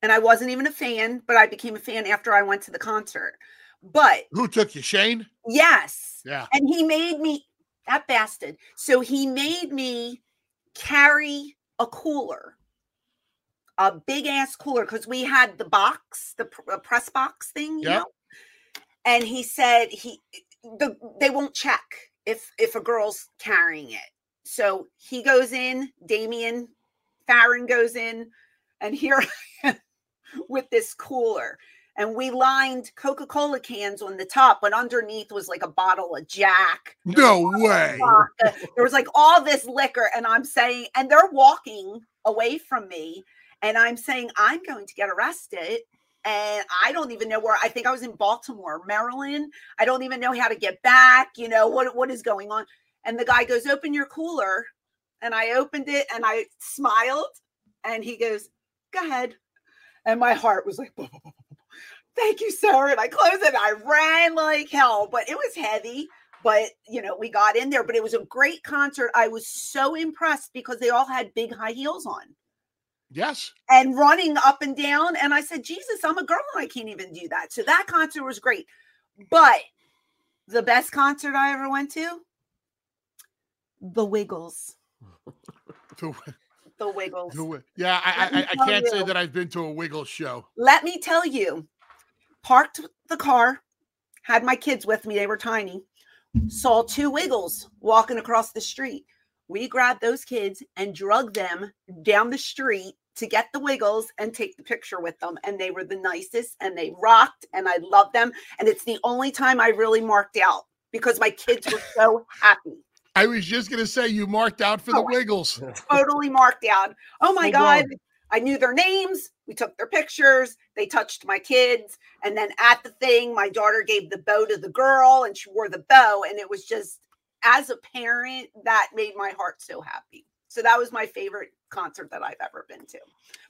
and I wasn't even a fan, but I became a fan after I went to the concert. But Who took you, Shane? yes, Yeah. and he made me that bastard. So he made me carry a cooler, a big ass cooler, because we had the box, the press box thing, you Yep. know. And he said he the they won't check if if a girl's carrying it. So he goes in, Damien Farron goes in, and here I am with this cooler. And we lined Coca-Cola cans on the top, but underneath was like a bottle of Jack, No way. There was like all this liquor, and I'm saying, and they're walking away from me, and I'm saying, I'm going to get arrested. And I don't even know where I think I was in Baltimore, Maryland. I don't even know how to get back. You know, what, what is going on? And the guy goes, Open your cooler. And I opened it and I smiled. And he goes, Go ahead. And my heart was like, Thank you, sir. And I closed it. I ran like hell, but it was heavy but you know we got in there but it was a great concert i was so impressed because they all had big high heels on Yes. and running up and down and i said jesus i'm a girl and i can't even do that so that concert was great but the best concert I ever went to? The Wiggles. The Wiggles. yeah, I, I, I can't say that I've been to a Wiggles show. Let me tell you, parked the car, had my kids with me, they were tiny, saw two Wiggles walking across the street. We grabbed those kids and drug them down the street to get the Wiggles and take the picture with them. And they were the nicest and they rocked and I loved them. And it's the only time I really marked out because my kids were so happy. I was just gonna say you marked out for the Oh, Wiggles. totally marked out. Oh my Full God. blown. I knew their names. We took their pictures. They touched my kids. And then at the thing, my daughter gave the bow to the girl and she wore the bow. And it was just, as a parent, that made my heart so happy. So that was my favorite concert that I've ever been to.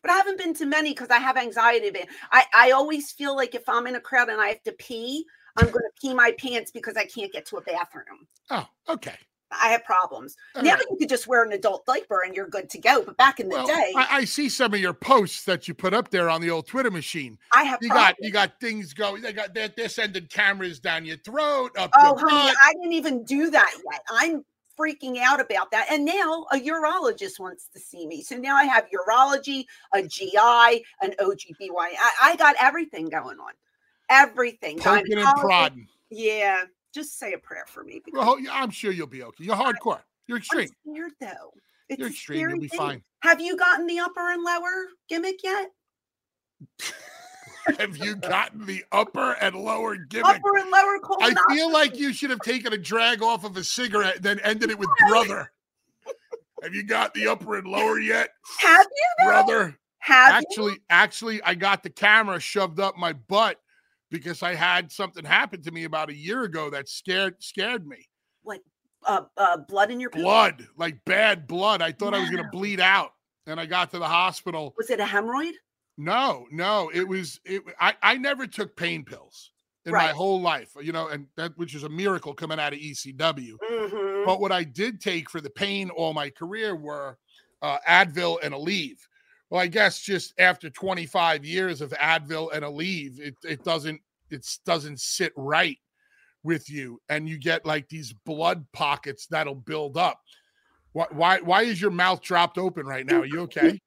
But I haven't been to many because I have anxiety. I, I always feel like if I'm in a crowd and I have to pee, I'm going to pee my pants because I can't get to a bathroom. Oh, okay. I have problems. All now right. you could just wear an adult diaper and you're good to go. But back in the Well, day, I, I see some of your posts that you put up there on the old Twitter machine. I have You problems. got you got things going. They got they're, they're sending cameras down your throat, up Oh, your honey, butt. I didn't even do that yet. I'm freaking out about that. And now a urologist wants to see me. So now I have urology, a GI, an OGBY. I, I got everything going on. Everything. poking and prodding. Yeah. Just say a prayer for me. Well, I'm sure you'll be okay. You're hardcore. You're I'm extreme. scared though. It's You're extreme. You'll be thing. fine. Have you gotten the upper and lower gimmick yet? Have you gotten the upper and lower gimmick? Upper and lower I feel like you should have taken a drag off of a cigarette, then ended it with brother. Have you got the upper and lower yet, Have you though? brother? Have you? Actually, actually, I got the camera shoved up my butt because I had something happen to me about a year ago that scared scared me. What uh, uh blood in your poop? Blood, like bad blood. I thought I was gonna bleed out, and I got to the hospital. Was it a hemorrhoid? No, no, it was it. I I never took pain pills in my whole life, you know, and that which is a miracle coming out of ECW. Mhm. But what I did take for the pain all my career were uh, Advil and Aleve. Well, I guess just after 25 years of Advil and Aleve, it it doesn't it doesn't sit right with you, and you get like these blood pockets that'll build up. Why why why is your mouth dropped open right now? Are you okay?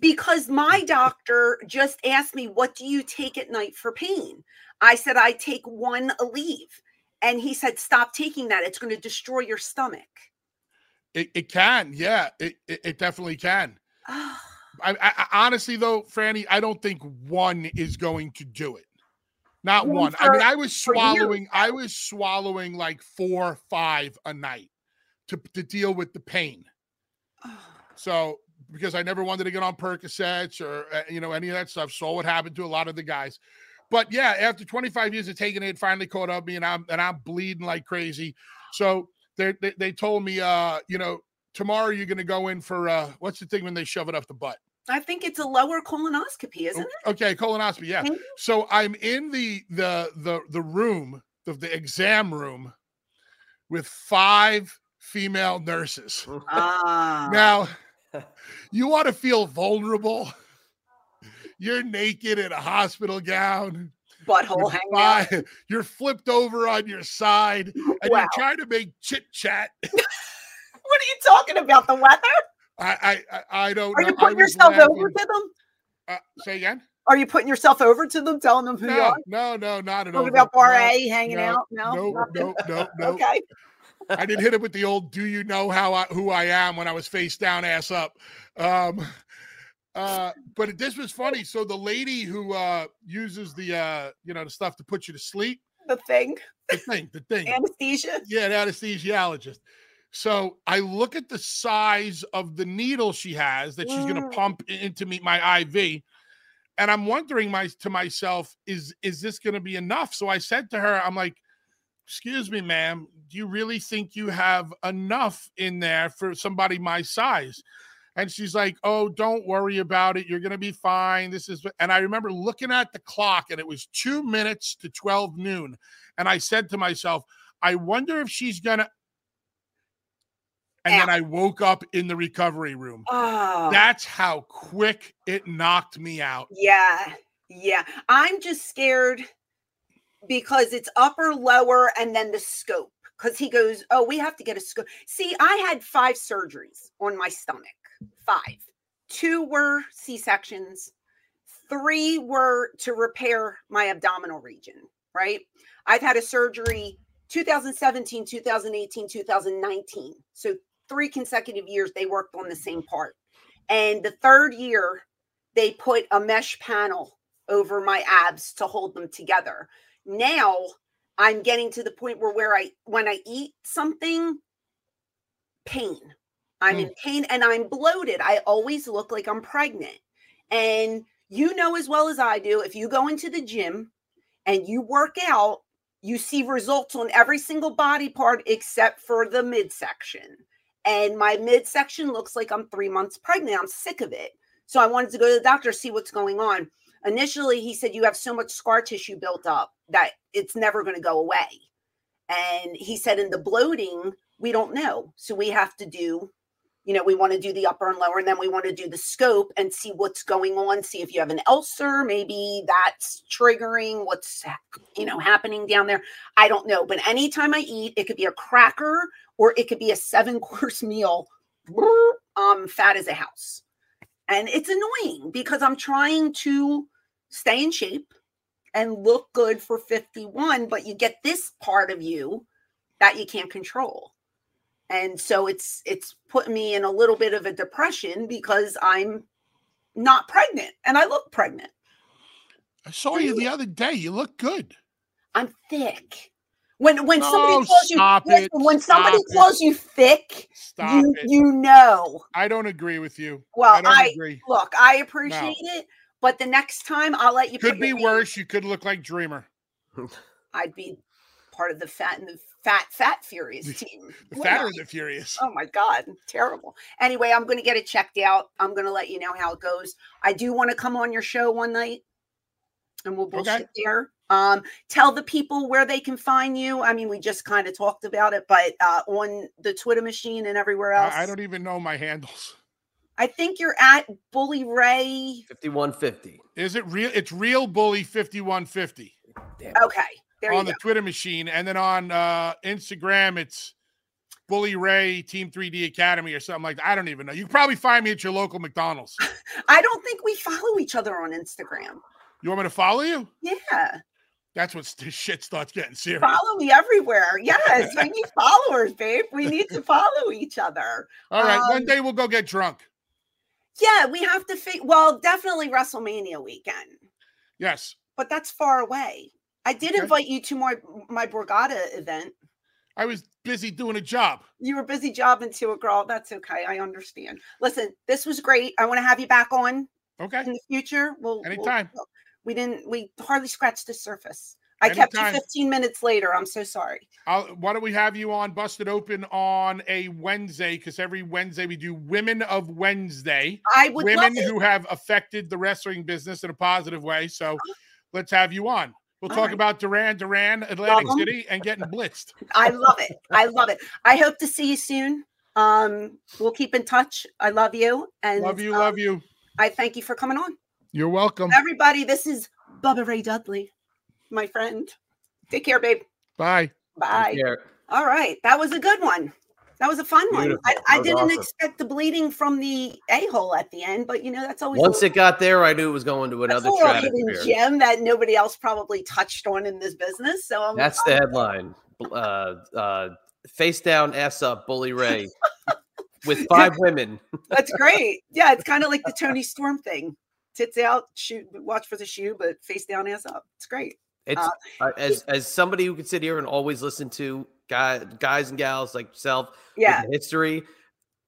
Because my doctor just asked me, What do you take at night for pain? I said, I take one Aleve. And he said, Stop taking that. It's going to destroy your stomach. It, it can, yeah, it, it it definitely can. I, I, honestly though, Franny, I don't think one is going to do it. Not One one. I mean, I was swallowing. I was swallowing like four, five a night to to deal with the pain. So because I never wanted to get on Percocets or uh, you know any of that stuff, saw what happened to a lot of the guys. But yeah, after 25 years of taking it, it finally caught up me, and I'm and I'm bleeding like crazy. So they they, they told me, uh, you know, tomorrow you're going to go in for uh, what's the thing when they shove it up the butt? I think it's a lower colonoscopy, isn't it? Okay, colonoscopy. Yeah. So I'm in the the the the room, the, the exam room, with five female nurses. Ah, Now, you want to feel vulnerable. You're naked in a hospital gown. butthole You're, hanging out. you're flipped over on your side, and Wow. you're trying to make chit chat. What are you talking about? The weather? I, I I don't. Are know. you putting yourself over to them? Uh, say again? Are you putting yourself over to them, telling them who you No, are? no, no, not at all. Talking about bar No, A hanging no, out? No, no, no, no, no. Okay. I didn't hit it with the old "Do you know how I, who I am?" when I was face down, ass up. Um, uh, but this was funny. So the lady who uh, uses the uh, you know the stuff to put you to sleep, The thing, the thing, the thing, anesthesia. yeah, the anesthesiologist. So I look at the size of the needle she has that she's going to Mm. pump into me my IV, and I'm wondering my to myself, is is this going to be enough? So I said to her, I'm like, "Excuse me, ma'am, do you really think you have enough in there for somebody my size?" And she's like, "Oh, don't worry about it. You're going to be fine. This is." And I remember looking at the clock, and it was two minutes to twelve noon, and I said to myself, "I wonder if she's going to." And then I woke up in the recovery room. Oh, That's how quick it knocked me out. yeah, yeah. I'm just scared because it's upper, lower, and then the scope. Because he goes, Oh, we have to get a scope. See, I had five surgeries on my stomach. Five. Two were C sections, three were to repair my abdominal region, right? I've had a surgery 2017, 2018, 2019. So three consecutive years they worked on the same part. And the third year, they put a mesh panel over my abs to hold them together. Now I'm getting to the point where where I when I eat something, pain. I'm hmm. in pain and I'm bloated. I always look like I'm pregnant. And you know as well as I do, if you go into the gym and you work out, you see results on every single body part except for the midsection. And my midsection looks like I'm three months pregnant. I'm sick of it. So I wanted to go to the doctor, see what's going on. Initially, he said, You have so much scar tissue built up that it's never going to go away. And he said, In the bloating, we don't know. So we have to do, you know, we want to do the upper and lower, and then we want to do the scope and see what's going on, see if you have an ulcer. Maybe that's triggering what's, you know, happening down there. I don't know. But anytime I eat, it could be a cracker or it could be a seven course meal. I'm um, fat as a house. And it's annoying because I'm trying to stay in shape and look good for 51, but you get this part of you that you can't control. And so it's it's putting me in a little bit of a depression because I'm not pregnant and I look pregnant. I saw you the other day. You look good. I'm thick. When when Oh, somebody calls you listen, when somebody Stop it. calls you thick, Stop you it. you know. I don't agree with you. Well, I don't I, agree. look, I appreciate it, but the next time I'll let you Could put be worse. You could look like Dreamer. I'd be part of the fat and the fat fat furious team. The fatter I? the furious. Oh my god, terrible. Anyway, I'm going to get it checked out. I'm going to let you know how it goes. I do want to come on your show one night and we'll bullshit there. Um, tell the people where they can find you. I mean, we just kind of talked about it, but uh, on the Twitter machine and everywhere else. I, I don't even know my handles. I think you're at Bully Ray. 5150. Is it real? It's real bully 5150 Okay, there you on go. the Twitter machine. And then on uh, Instagram, it's Bully Ray Team 3D Academy or something like that. I don't even know. You probably find me at your local McDonald's. I don't think we follow each other on Instagram. You want me to follow you? Yeah, That's what st- shit starts getting serious. follow me everywhere. Yes, we need followers, babe. We need to follow each other. All right. one Um, day we'll go get drunk. Yeah, we have to fig- well, definitely WrestleMania weekend, Yes. but that's far away. I did Okay. invite you to my my Borgata event. I was busy doing a job. You were busy jobbing to a girl. That's okay. I understand. Listen, this was great. I want to have you back on Okay. in the future. We'll we'll- Anytime. We didn't. We hardly scratched the surface. I kept you 15 minutes later. I'm so sorry. I'll, why don't we have you on Busted Open on a Wednesday? Because every Wednesday we do Women of Wednesday. I would Women who have affected the wrestling business in a positive way. So let's have you on. We'll All talk right. about Duran, Duran, Atlantic Love. City, and getting blitzed. I love it. I love it. I hope to see you soon. Um, we'll keep in touch. I love you and Love you, um, love you. I thank you for coming on. You're welcome. Everybody, this is Bubba Ray Dudley, my friend. Take care, babe. Bye. Bye. Take care. All right. That was a good one. That was a fun one. I, I didn't awesome. expect the bleeding from the a hole at the end, but you know, that's always Once a, it got there, I knew it was going to another a hidden gem that nobody else probably touched on in this business. So I'm, That's the headline. Uh, uh, face down, ass up, Bully Ray with five women. That's great. Yeah, it's kind of like the Toni Storm thing. Tits out, shoot, watch for the shoe, but face down, ass up. It's great. It's Uh, uh, as as somebody who can sit here and always listen to guy, guys and gals like yourself Yeah. history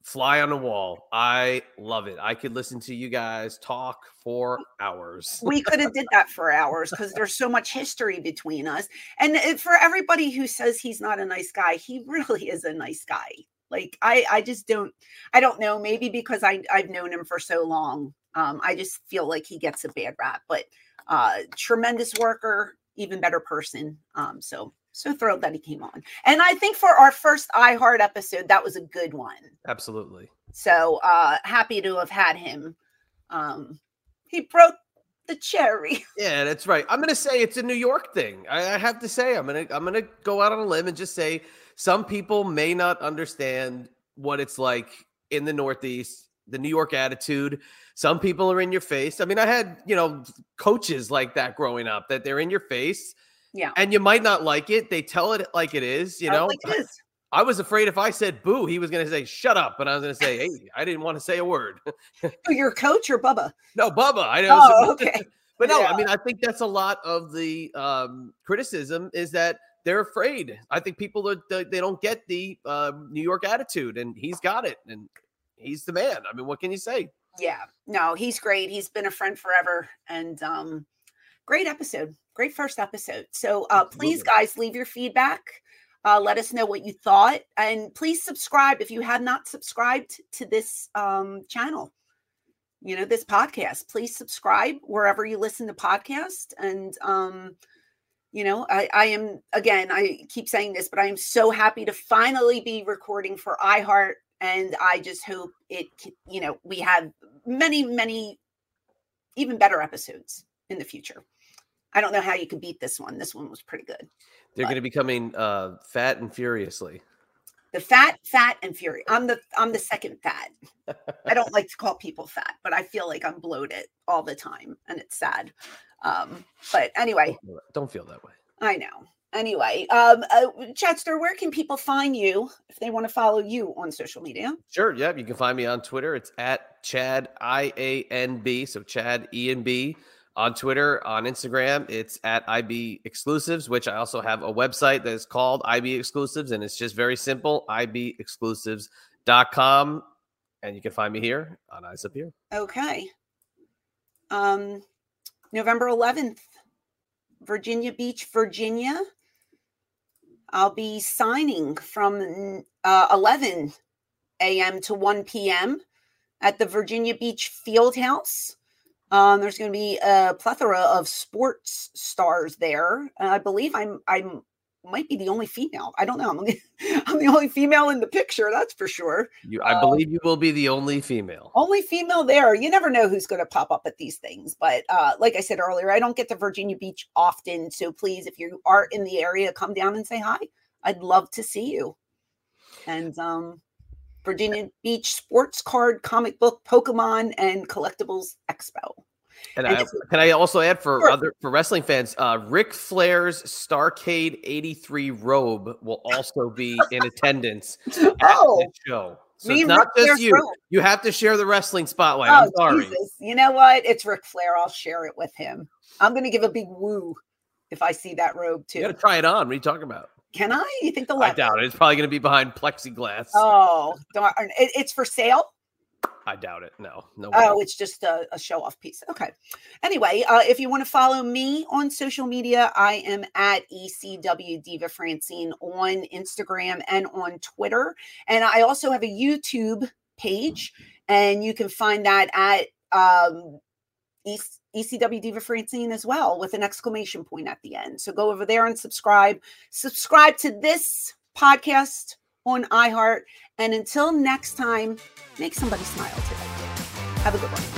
fly on the wall. I love it. I could listen to you guys talk for hours. we could have did that for hours because there's so much history between us and for everybody who says he's not a nice guy he really is a nice guy like i i just don't i don't know maybe because i i've known him for so long um i just feel like he gets a bad rap but uh tremendous worker even better person um so so thrilled that he came on and i think for our first iheart episode that was a good one Absolutely. so uh happy to have had him. Um he broke the cherry. Yeah, that's right. I'm gonna say it's a New York thing. I, I have to say, I'm gonna I'm gonna go out on a limb and just say some people may not understand what it's like in the Northeast, the New York attitude. Some people are in your face. I mean, I had, you know, coaches like that growing up that they're in your face. Yeah. And you might not like it. They tell it like it is, you know. like is. I was afraid if I said boo, he was going to say shut up. And I was going to say, hey, I didn't want to say a word. Your coach or Bubba? no, Bubba. I know. Oh, okay. But no, Yeah. I mean, I think that's a lot of the um, criticism is that they're afraid. I think people are, they, don't get the um, New York attitude, and he's got it, and he's the man. I mean, what can you say? Yeah. No, he's great. He's been a friend forever. And um, great episode. Great first episode. So uh, please, guys, leave your feedback. Uh, let us know what you thought. And please subscribe if you have not subscribed to this um, channel. You know, this podcast. Please subscribe wherever you listen to podcasts. And um, you know, I, I am again, I keep saying this, but I am so happy to finally be recording for iHeart. And I just hope it, you know, we have many, many even better episodes in the future. I don't know how you could beat this one. This one was pretty good. They're going to be coming uh, fat and furiously. The fat, fat, and fury. I'm the I'm the second fat. I don't like to call people fat, but I feel like I'm bloated all the time, and it's sad. Um, but anyway, Don't feel that- Don't feel that way. I know. Anyway, um, uh, Chester, where can people find you if they want to follow you on social media? Sure. Yep. You can find me on Twitter. It's at Chad I A N B. So Chad E and B on Twitter. On Instagram, it's at IB Exclusives, which I also have a website that is called IB Exclusives, and it's just very simple IB IBExclusives.com. And you can find me here on Eyes Up Here. Okay. Um, November 11th, Virginia Beach, Virginia. I'll be signing from uh, 11 a.m. to 1 p.m. at the Virginia Beach Field House. Um, there's going to be a plethora of sports stars there. Uh, I believe I'm I'm might be the only female. I don't know. I'm the, I'm the only female in the picture. That's for sure. You, I Uh, believe you will be the only female. Only female there. You never know who's going to pop up at these things. But uh, like I said earlier, I don't get to Virginia Beach often. So please, if you are in the area, come down and say hi. I'd love to see you. And um, Virginia Beach Sports Card, Comic Book, Pokemon, and Collectibles Expo. And I, can I also add for Sure. other for wrestling fans, uh, Ric Flair's Starcade '83 robe will also be in attendance at Oh, this show. So me it's not Ric just Flair's you. robe. You have to share the wrestling spotlight. I'm oh, sorry. Jesus. You know what? It's Ric Flair. I'll share it with him. I'm going to give a big woo if I see that robe too. You got to try it on. What are you talking about? Can I? You think the I leather? doubt it. It's probably going to be behind plexiglass. Oh, darn. It, it's for sale. I doubt it. No, no. Oh, it's just a, a show off piece. Okay. Anyway, uh, if you want to follow me on social media, I am at ECW Diva Francine on Instagram and on Twitter. And I also have a YouTube page, and you can find that at um, ECW Diva Francine as well with an exclamation point at the end. So go over there and subscribe. Subscribe to this podcast on iHeart. And until next time, make somebody smile today. Have a good one.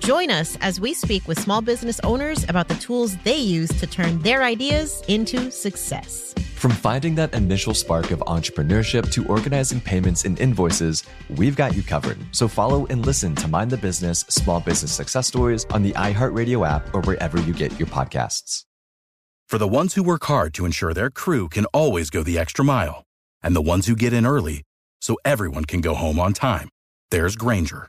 Join us as we speak with small business owners about the tools they use to turn their ideas into success. From finding that initial spark of entrepreneurship to organizing payments and invoices, we've got you covered. So follow and listen to Mind the Business Small Business Success Stories on the iHeartRadio app or wherever you get your podcasts. For the ones who work hard to ensure their crew can always go the extra mile, and the ones who get in early so everyone can go home on time, there's Grainger,